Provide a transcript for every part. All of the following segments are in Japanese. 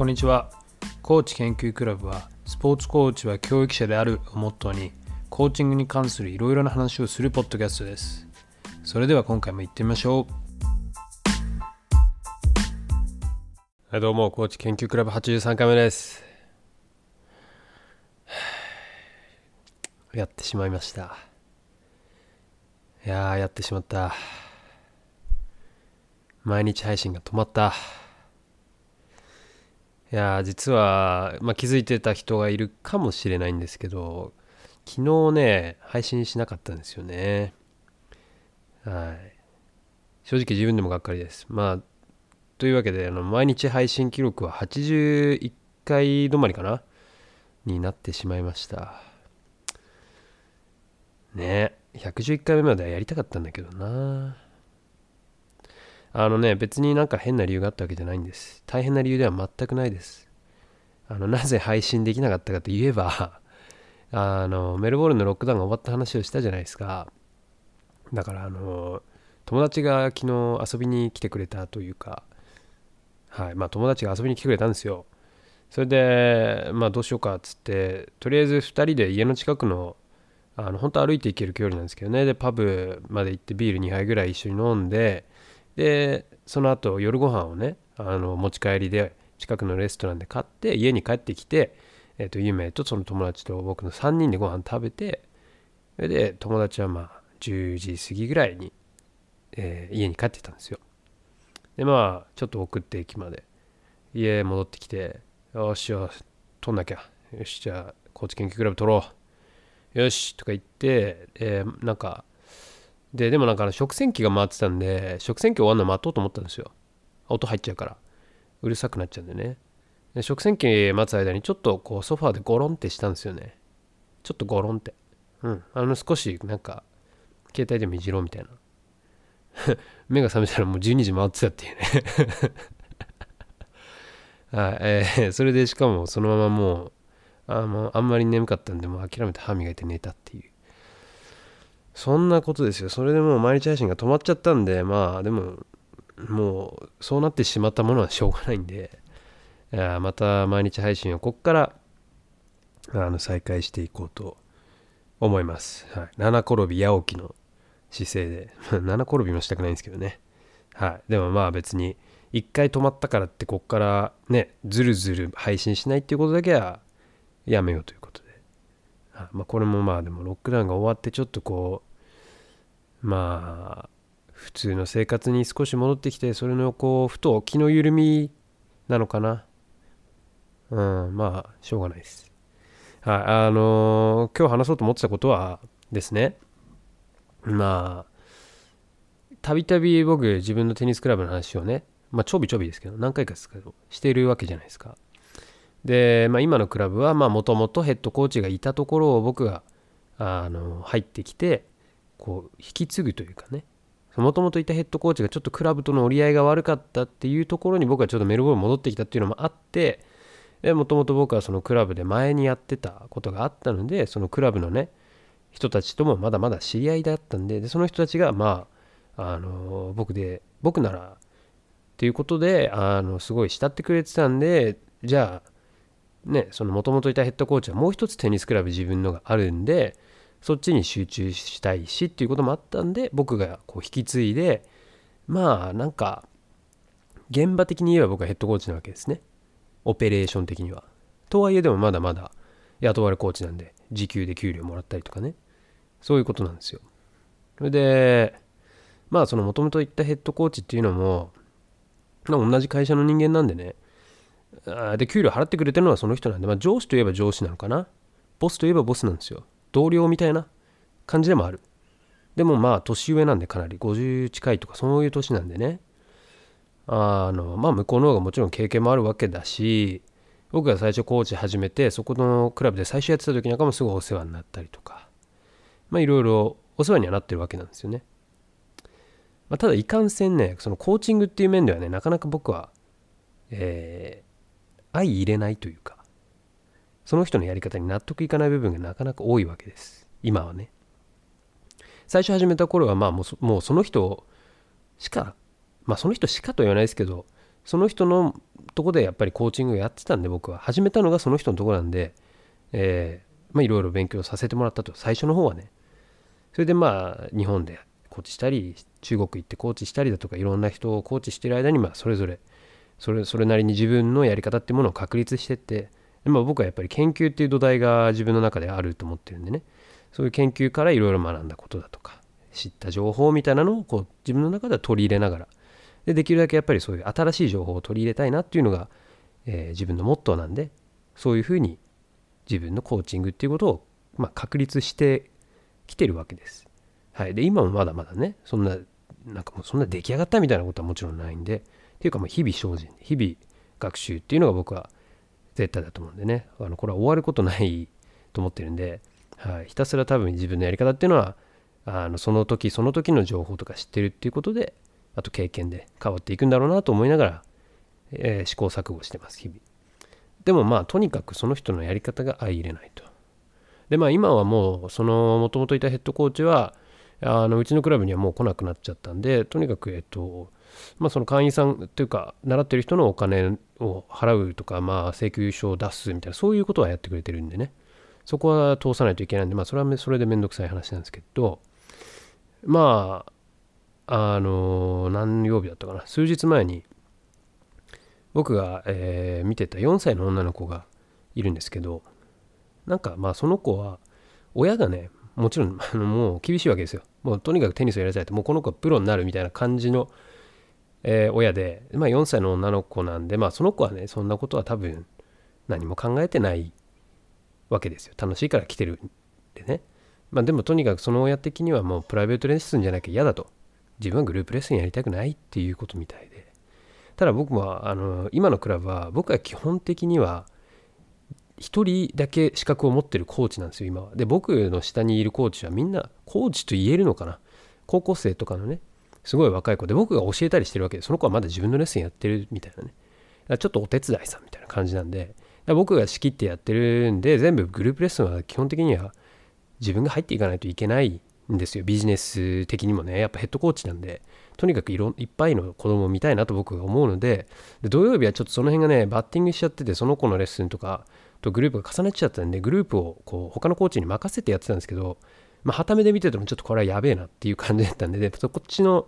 こんにちは。コーチ研究クラブはスポーツコーチは教育者であるをモットーにコーチングに関するいろいろな話をするポッドキャストです。それでは今回も行ってみましょう。はいどうもコーチ研究クラブ83回目です。やってしまいました。いやーやってしまった。毎日配信が止まった。いや実は、まあ、気づいてた人がいるかもしれないんですけど昨日ね配信しなかったんですよね。はい。正直自分でもがっかりです。まあというわけであの毎日配信記録は81回止まりかな？になってしまいました。ね111回目まではやりたかったんだけどな。あのね、別になんか変な理由があったわけじゃないんです。大変な理由では全くないです。あの、なぜ配信できなかったかといえば、あの、メルボルンのロックダウンが終わった話をしたじゃないですか。だから、あの、友達が昨日遊びに来てくれたというか、はい、まあ友達が遊びに来てくれたんですよ。それで、まあどうしようかっつって、とりあえず2人で家の近くの、あの、本当歩いて行ける距離なんですけどね、で、パブまで行ってビール2杯ぐらい一緒に飲んで、でその後夜ご飯をねあの持ち帰りで近くのレストランで買って家に帰ってきて、えーと、ゆめとその友達と僕の3人でご飯食べてそれで友達はまあ10時過ぎぐらいに、えー、家に帰ってたんですよ。でまあちょっと送って駅まで家戻ってきてよしよし取んなきゃ。よしじゃあ高知研究クラブ取ろう。よしとか言って、えー、なんかで、でもなんか食洗機が回ってたんで、食洗機終わるの待とうと思ったんですよ。音入っちゃうから。うるさくなっちゃうんでね。で食洗機待つ間にちょっとこうソファーでゴロンってしたんですよね。ちょっとゴロンって。うん。あの少しなんか、携帯でもいじろうみたいな。目が覚めたらもう12時回ってたっていうね はい、えー、それでしかもそのままもう、あのあんまり眠かったんで、もう諦めて歯磨いて寝たっていう。そんなことですよ。それでもう毎日配信が止まっちゃったんで、まあでも、もうそうなってしまったものはしょうがないんで、また毎日配信をこっからあの再開していこうと思います。はい、七転び八起きの姿勢で、七転びもしたくないんですけどね。はい、でもまあ別に一回止まったからってこっからね、ずるずる配信しないっていうことだけはやめようということで。まあ、これもまあでもロックダウンが終わってちょっとこうまあ普通の生活に少し戻ってきてそれのこうふと気の緩みなのかな。うんまあしょうがないです。はいあのー、今日話そうと思ってたことはですね。まあたびたび僕自分のテニスクラブの話をねまあちょびちょびですけど何回かですけどしているわけじゃないですか。で、まあ、今のクラブはまあもともとヘッドコーチがいたところを僕があの入ってきてこう引き継ぐというかね。もともといたヘッドコーチがちょっとクラブとの折り合いが悪かったっていうところに僕はちょっとメルボルン戻ってきたっていうのもあってもともと僕はそのクラブで前にやってたことがあったのでそのクラブのね人たちともまだまだ知り合いだったんででその人たちがまああの僕で僕ならっていうことであのすごい慕ってくれてたんでじゃあね、そのもともといたヘッドコーチはもう一つテニスクラブ自分のがあるんで、そっちに集中したいしっていうこともあったんで、僕がこう引き継いで、まあなんか、現場的に言えば僕はヘッドコーチなわけですね。オペレーション的には。とはいえでもまだまだ雇われコーチなんで、時給で給料もらったりとかね。そういうことなんですよ。それで、まあそのもともと言ったヘッドコーチっていうのも、同じ会社の人間なんでね、で、給料払ってくれてるのはその人なんで、まあ、上司といえば上司なのかな。ボスといえばボスなんですよ。同僚みたいな感じでもある。でもまあ、年上なんでかなり50近いとかそういう年なんでね。あの、まあ、向こうの方がもちろん経験もあるわけだし、僕が最初コーチ始めて、そこのクラブで最初やってた時なんかもすごいお世話になったりとか、まあ、いろいろお世話にはなってるわけなんですよね。まあ、ただ、いかんせんね、そのコーチングっていう面ではね、なかなか僕は、え、相入れないというかその人のやり方に納得いかない部分がなかなか多いわけです。今はね。最初始めた頃はまあもうもうその人しかまあその人しかと言わないですけどその人のとこでやっぱりコーチングをやってたんで僕は。始めたのがその人のとこなんで、えー、まあいろいろ勉強させてもらったと。最初の方はね。それでまあ日本でコーチしたり中国行ってコーチしたりだとかいろんな人をコーチしてる間にまあそれぞれそれそれなりに自分のやり方っていうものを確立してって、まあ、僕はやっぱり研究っていう土台が自分の中であると思ってるんでね。そういう研究からいろいろ学んだことだとか知った情報みたいなのをこう自分の中では取り入れながら。でできるだけやっぱりそういう新しい情報を取り入れたいなっていうのが、えー、自分のモットーなんでそういうふうに自分のコーチングっていうことを、まあ、確立してきてるわけです。はい、で今もまだまだねそんななんかもうそんな出来上がったみたいなことはもちろんないんでっていうかもう日々精進日々学習っていうのが僕は絶対だと思うんでね。あのこれは終わることない と思ってるんで、はい、ひたすら多分自分のやり方っていうのはあのその時その時の情報とか知ってるっていうことであと経験で変わっていくんだろうなと思いながら、えー、試行錯誤してます日々。でもまあとにかくその人のやり方が相入れないと。でまあ今はもうそのもともといたヘッドコーチはあのうちのクラブにはもう来なくなっちゃったんでとにかくえっとまあその会員さんというか習ってる人のお金を払うとかまあ請求書を出すみたいなそういうことはやってくれてるんでね。そこは通さないといけないんでまあそれはそれでめんどくさい話なんですけどまあ、あの、何曜日だったかな、数日前に、僕が、えー、見てた4歳の女の子がいるんですけど、なんかまあその子は、親がね、もちろんあのもう厳しいわけですよ。もうとにかくテニスをやりたいと、もうこの子はプロになるみたいな感じの、えー、親で、まあ4歳の女の子なんで、まあその子はね、そんなことは多分何も考えてないわけですよ。楽しいから来てるんでね。まあでもとにかくその親的にはもうプライベートレッスンじゃなきゃ嫌だと。自分はグループレッスンやりたくないっていうことみたいで。ただ僕もあの今のクラブは僕は基本的には1人だけ資格を持ってるコーチなんですよ今は。で僕の下にいるコーチはみんなコーチと言えるのかな高校生とかのねすごい若い子で僕が教えたりしてるわけでその子はまだ自分のレッスンやってるみたいなね。ちょっとお手伝いさんみたいな感じなんで僕が仕切ってやってるんで全部グループレッスンは基本的には自分が入っていかないといけないんですよ。ビジネス的にもね。やっぱヘッドコーチなんでとにかくいろいっぱいの子供を見たいなと僕が思うのでで土曜日はちょっとその辺がねバッティングしちゃっててその子のレッスンとかとグループが重ねちゃったんでグループをこう他のコーチに任せてやってたんですけどまあ、はためで見ててもちょっとこれはやべえなっていう感じだったんで、でこっちの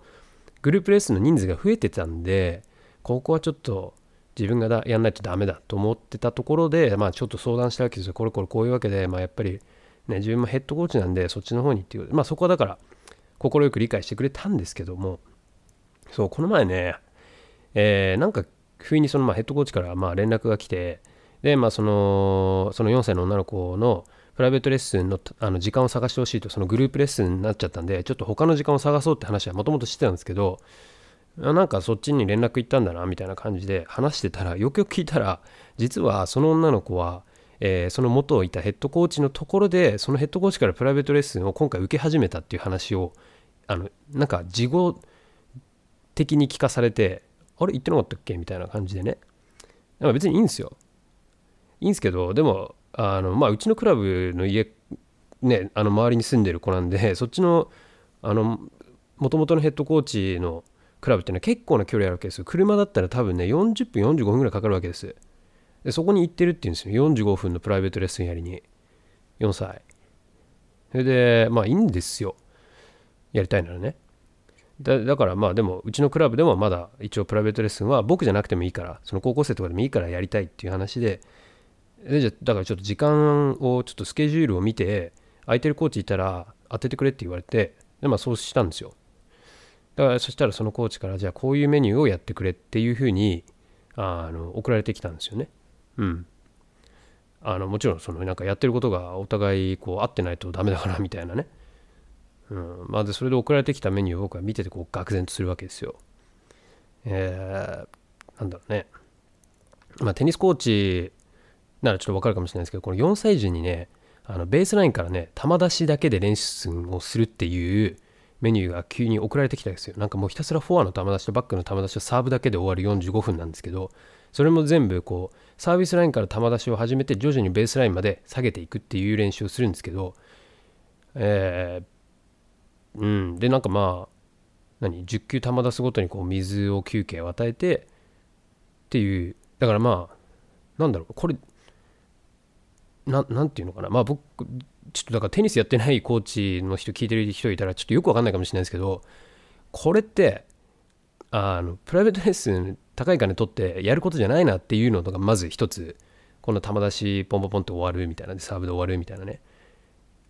グループレッスンの人数が増えてたんで、ここはちょっと自分がやんないとダメだと思ってたところで、まあ、ちょっと相談したわけですよ。これこれこういうわけで、まあ、やっぱりね、自分もヘッドコーチなんでそっちの方にっていうまあそこはだから快く理解してくれたんですけどもそうこの前ね、えー、なんか不意にそのまあヘッドコーチからまあ連絡が来てでまあそのその4歳の女の子のプライベートレッスンのあの時間を探してほしいとそのグループレッスンになっちゃったんでちょっと他の時間を探そうって話はもともとしてたんですけどなんかそっちに連絡行ったんだなみたいな感じで話してたらよくよく聞いたら実はその女の子はえー、その元いたヘッドコーチのところでそのヘッドコーチからプライベートレッスンを今回受け始めたっていう話をあのなんか事後的に聞かされてあれ言ってなかったっけ？みたいな感じでね。なんか別にいいんですよ。いいんですけどでもあのまあうちのクラブの家ねあの周りに住んでる子なんで そっちのもともとのヘッドコーチのクラブっていうのは結構な距離あるわけですよ。車だったら多分ね40分45分ぐらいかかるわけです。でそこに行ってるっていうんですよ。45分のプライベートレッスンやりに。4歳。それでまあいいんですよ。やりたいならね。だだからまあでもうちのクラブでもまだ一応プライベートレッスンは僕じゃなくてもいいからその高校生とかでもいいからやりたいっていう話ででじゃだからちょっと時間をちょっとスケジュールを見て空いてるコーチいたら当ててくれって言われてでまあそうしたんですよ。だからそしたらそのコーチからじゃあこういうメニューをやってくれっていうふうにあの送られてきたんですよね。うん。あのもちろんそのなんかやってることがお互いこう合ってないとダメだからみたいなね、うん。まあ、でそれで送られてきたメニューを僕は見ててこう愕然とするわけですよ。えー、なんだろうね。まあテニスコーチならちょっとわかるかもしれないですけどこの4歳児にねあのベースラインからね球出しだけで練習をするっていうメニューが急に送られてきたんですよ。なんかもうひたすらフォアの球出しとバックの球出しとサーブだけで終わる45分なんですけどそれも全部こうサービスラインから球出しを始めて徐々にベースラインまで下げていくっていう練習をするんですけどえー、うん。でなんかまあ何10球球出すごとにこう水を休憩を与えてっていうだからまあなんだろうこれななんていうのかな。まあ僕ちょっとだからテニスやってないコーチの人聞いてる人いたらちょっとよくわかんないかもしれないですけどこれってあのプライベートレッスン高い金取ってやることじゃないなっていうのとかまず一つこの球出しポンポンポンって終わるみたいなサーブで終わるみたいなね。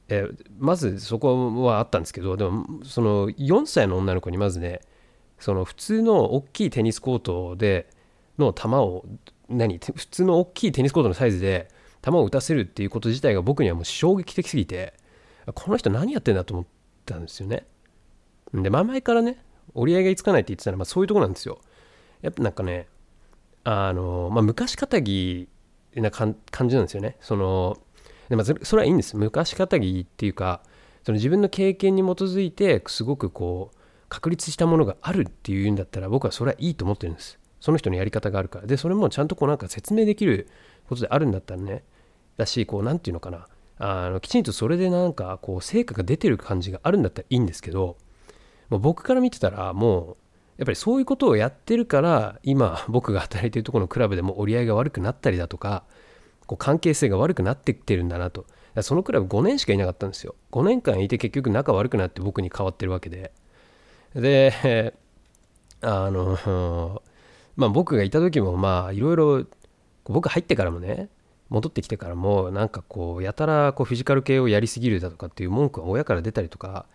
えまずそこはあったんですけどでもその4歳の女の子にまずねその普通の大きいテニスコートでの球を何普通の大きいテニスコートのサイズで球を打たせるっていうこと自体が僕にはもう衝撃的すぎてこの人何やってんだと思ったんですよね。で前々からね折り合いがいつかないって言ってたら、まあ、そういうとこなんですよ。やっぱなんかねあの、まあ、昔かたぎな感じなんですよね。そので、まあ、それはいいんです。昔かたぎっていうかその自分の経験に基づいてすごくこう確立したものがあるっていうんだったら僕はそれはいいと思ってるんです。その人のやり方があるから。でそれもちゃんとこうなんか説明できることであるんだったらねだしこう何て言うのかな。あのきちんとそれでなんかこう成果が出てる感じがあるんだったらいいんですけどもう僕から見てたらもうやっぱりそういうことをやってるから今僕が働いてるところのクラブでも折り合いが悪くなったりだとかこう関係性が悪くなってきてるんだなと。そのクラブ5年しかいなかったんですよ。5年間いて結局仲悪くなって僕に変わってるわけで。であのまあ僕がいた時もまあいろいろ僕入ってからもね戻ってきてからもなんかこうやたらこうフィジカル系をやりすぎるだとかっていう文句が親から出たりとか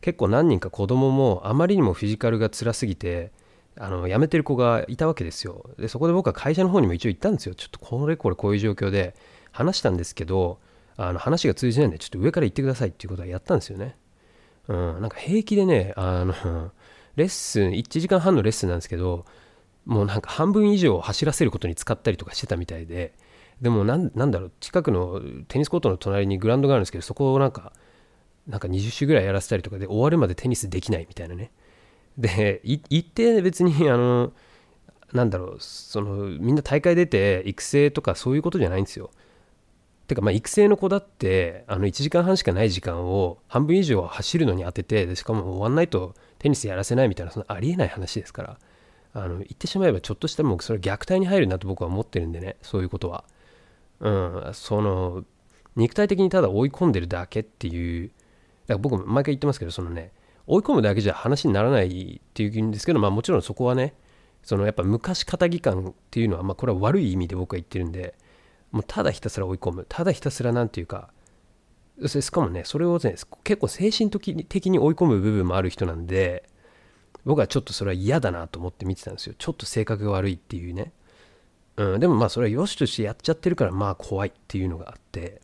結構何人か子供もあまりにもフィジカルが辛すぎてあの辞めてる子がいたわけですよ。でそこで僕は会社の方にも一応行ったんですよ。ちょっとこれこれこういう状況で話したんですけどあの話が通じないんでちょっと上から言ってくださいっていうことはやったんですよね。うんなんか平気でねあのレッスン1時間半のレッスンなんですけどもうなんか半分以上走らせることに使ったりとかしてたみたいででもなんなんだろう近くのテニスコートの隣にグラウンドがあるんですけどそこをなんかなんか20周ぐらいやらせたりとかで終わるまでテニスできないみたいなね。で行って別にあのなんだろうそのみんな大会出て育成とかそういうことじゃないんですよ。てかまあ育成の子だってあの1時間半しかない時間を半分以上走るのに当ててでしかも終わんないとテニスやらせないみたいなそのありえない話ですから。あの言ってしまえばちょっとしたもうそれ虐待に入るなと僕は思ってるんでねそういうことは。うんその肉体的にただ追い込んでるだけっていうだから僕毎回言ってますけどそのね追い込むだけじゃ話にならないっていうんですけどまあもちろんそこはねそのやっぱ昔肩着感っていうのはまあこれは悪い意味で僕は言ってるんでもうただひたすら追い込むただひたすらなんていうかしかもねそれをね結構精神的に追い込む部分もある人なんで僕はちょっとそれは嫌だなと思って見てたんですよ。ちょっと性格が悪いっていうね。うん、でもまあそれは良しとしてやっちゃってるからまあ怖いっていうのがあって。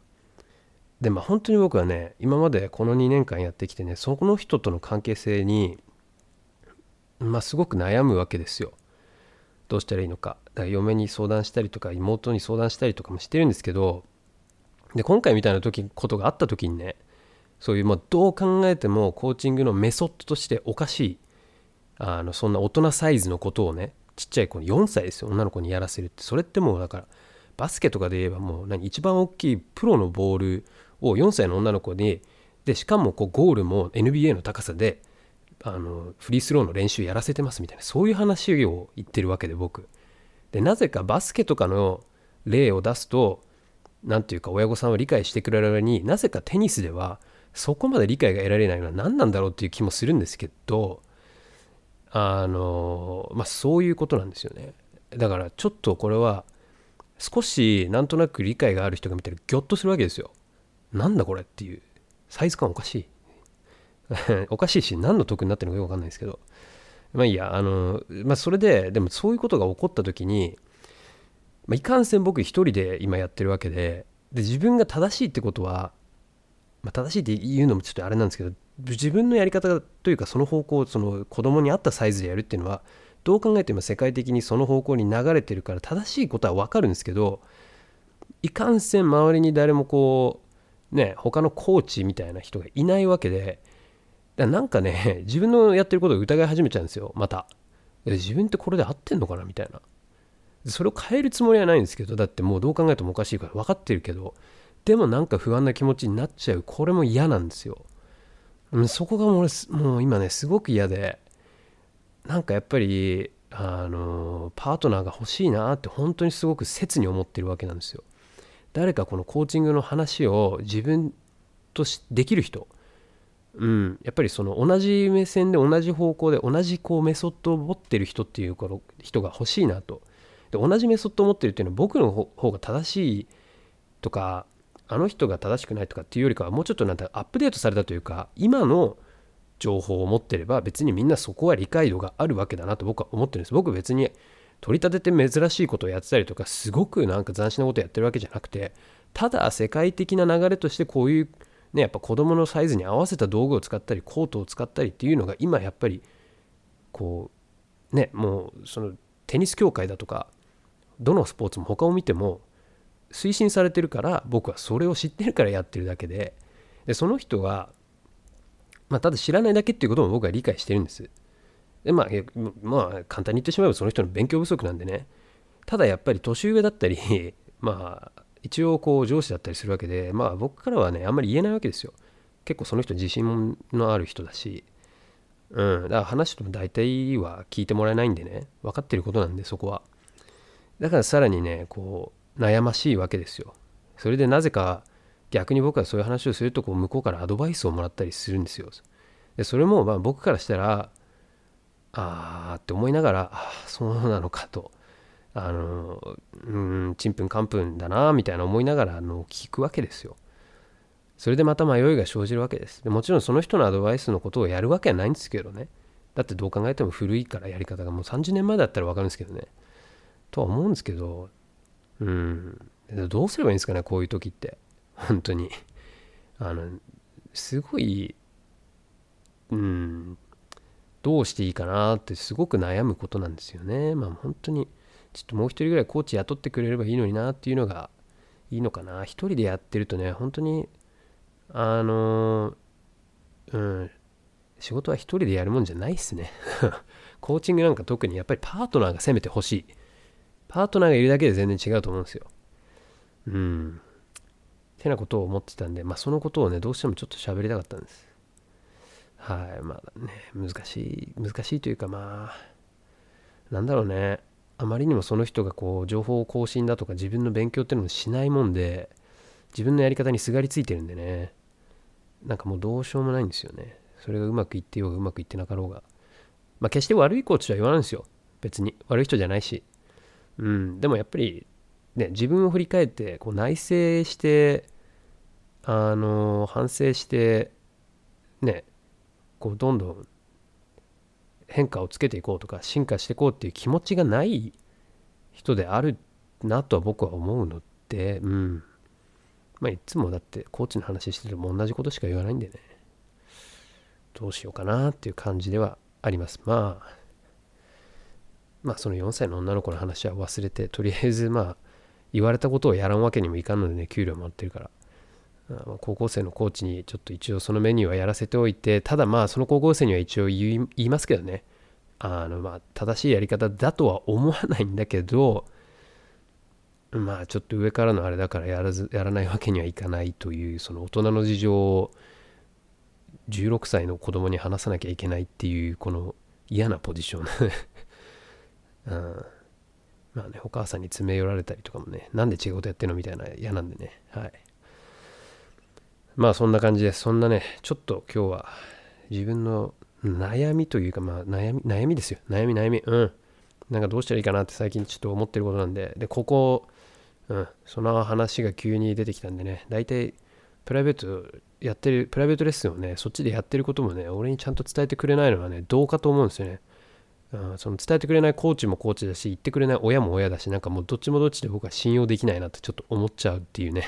でまあ本当に僕はね今までこの2年間やってきてねそこの人との関係性にまあすごく悩むわけですよ。どうしたらいいのか。だから嫁に相談したりとか妹に相談したりとかもしてるんですけどで今回みたいな時ことがあった時にねそういうまあどう考えてもコーチングのメソッドとしておかしいあのそんな大人サイズのことをねちっちゃい子に4歳ですよ。女の子にやらせるって。それってもうだからバスケとかで言えばもう何一番大きいプロのボールを4歳の女の子にでしかもこうゴールも NBA の高さであのフリースローの練習やらせてますみたいな。そういう話を言ってるわけで僕。でなぜかバスケとかの例を出すと何ていうか親御さんは理解してくれるのになぜかテニスではそこまで理解が得られないのは何なんだろうっていう気もするんですけどあのまあそういうことなんですよね。だからちょっとこれは少しなんとなく理解がある人が見たらギョッとするわけですよ。なんだこれっていう。サイズ感おかしい。おかしいし何の得になってるのかよくわかんないですけど。まあいいやあのまあそれででもそういうことが起こった時に、まあ、いかんせん僕一人で今やってるわけでで自分が正しいってことは、まあ、正しいって言うのもちょっとあれなんですけど自分のやり方というかその方向その子供に合ったサイズでやるっていうのはどう考えても世界的にその方向に流れてるから正しいことは分かるんですけどいかんせん周りに誰もこうね他のコーチみたいな人がいないわけでだなんかね自分のやってることを疑い始めちゃうんですよまた。自分ってこれで合ってんのかなみたいな。それを変えるつもりはないんですけどだってもうどう考えてもおかしいから分かってるけどでもなんか不安な気持ちになっちゃう。これも嫌なんですよ。そこがもうもう今ねすごく嫌で。なんかやっぱりあのパートナーが欲しいなって本当にすごく切に思ってるわけなんですよ。誰かこのコーチングの話を自分としできる人、うん、やっぱりその同じ目線で同じ方向で同じこうメソッドを持ってる人っていう人が欲しいなと。で同じメソッドを持ってるっていうのは僕の方が正しいとかあの人が正しくないとかっていうよりかはもうちょっとなんてアップデートされたというか今の情報を持ってれば別にみんなそこは理解度があるわけだなと僕は思ってるんです。僕別に取り立てて珍しいことをやってたりとかすごくなんか斬新なことやってるわけじゃなくてただ世界的な流れとしてこういうねやっぱ子供のサイズに合わせた道具を使ったりコートを使ったりっていうのが今やっぱりこうねもうそのテニス協会だとかどのスポーツも他を見ても推進されてるから僕はそれを知ってるからやってるだけででその人がまあ、ただ知らないだけっていうことも僕は理解してるんです。でまあ、まあ、簡単に言ってしまえばその人の勉強不足なんでね。ただやっぱり年上だったり、まあ、一応こう上司だったりするわけで、まあ僕からはね、あんまり言えないわけですよ。結構その人自信のある人だし、うん、だから話しても大体は聞いてもらえないんでね、分かってることなんでそこは。だからさらにね、こう、悩ましいわけですよ。それでなぜか逆に僕はそういう話をするとこう向こうからアドバイスをもらったりするんですよ。でそれもまあ僕からしたらあーって思いながらあそうなのかとあのうんちんぷんかんぷんだなみたいな思いながらあの聞くわけですよ。それでまた迷いが生じるわけですで。もちろんその人のアドバイスのことをやるわけはないんですけどね。だってどう考えても古いからやり方がもう30年前だったら分かるんですけどね。とは思うんですけど、うん。どうすればいいんですかね、こういう時って。本当に。あのすごいうん。どうしていいかなってすごく悩むことなんですよね。まあ本当にちょっともう一人ぐらいコーチ雇ってくれればいいのになっていうのがいいのかな。一人でやってるとね本当にあのうん。仕事は一人でやるもんじゃないっすね。コーチングなんか特にやっぱりパートナーが攻めてほしい。パートナーがいるだけで全然違うと思うんですようんてなことを思ってたんで、まあ、そのことをね、どうしてもちょっと喋りたかったんです。はい、まあね、難しい、難しいというか、まあ、なんだろうね、あまりにもその人がこう、情報更新だとか自分の勉強っていうのもしないもんで、自分のやり方にすがりついてるんでね、なんかもうどうしようもないんですよね。それがうまくいってようがうまくいってなかろうが。まあ、決して悪いコーチとは言わないんですよ。別に。悪い人じゃないし。うん、でもやっぱり、ね、自分を振り返ってこう内省してあの反省してねこうどんどん変化をつけていこうとか進化していこうっていう気持ちがない人であるなとは僕は思うのでうん。まあいつもだってコーチの話してても同じことしか言わないんでね。どうしようかなっていう感じではあります。まあまあその4歳の女の子の話は忘れてとりあえずまあ言われたことをやらんわけにもいかんのでね給料もらってるから。高校生のコーチにちょっと一応そのメニューはやらせておいてただまあその高校生には一応言いますけどね。あのまあ正しいやり方だとは思わないんだけどまあちょっと上からのあれだからやらずやらないわけにはいかないというその大人の事情を16歳の子供に話さなきゃいけないっていうこの嫌なポジション。うんまあねお母さんに詰め寄られたりとかもねなんで違うことやってんのみたいな嫌なんでねはいまあそんな感じです。そんなね、ちょっと今日は自分の悩みというか、まあ悩み、悩みですよ。悩み、悩み。うん。なんかどうしたらいいかなって最近ちょっと思ってることなんで、で、ここ、うん、その話が急に出てきたんでね、大体プライベートやってる、プライベートレッスンをね、そっちでやってることもね、俺にちゃんと伝えてくれないのはね、どうかと思うんですよね。うん、その伝えてくれないコーチもコーチだし、言ってくれない親も親だし、なんかもうどっちもどっちで僕は信用できないなってちょっと思っちゃうっていうね。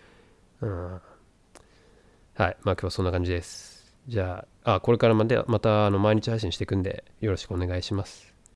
うんはい。まあ今日はそんな感じです。じゃあ、あこれからまでまたあの毎日配信していくんで、よろしくお願いします。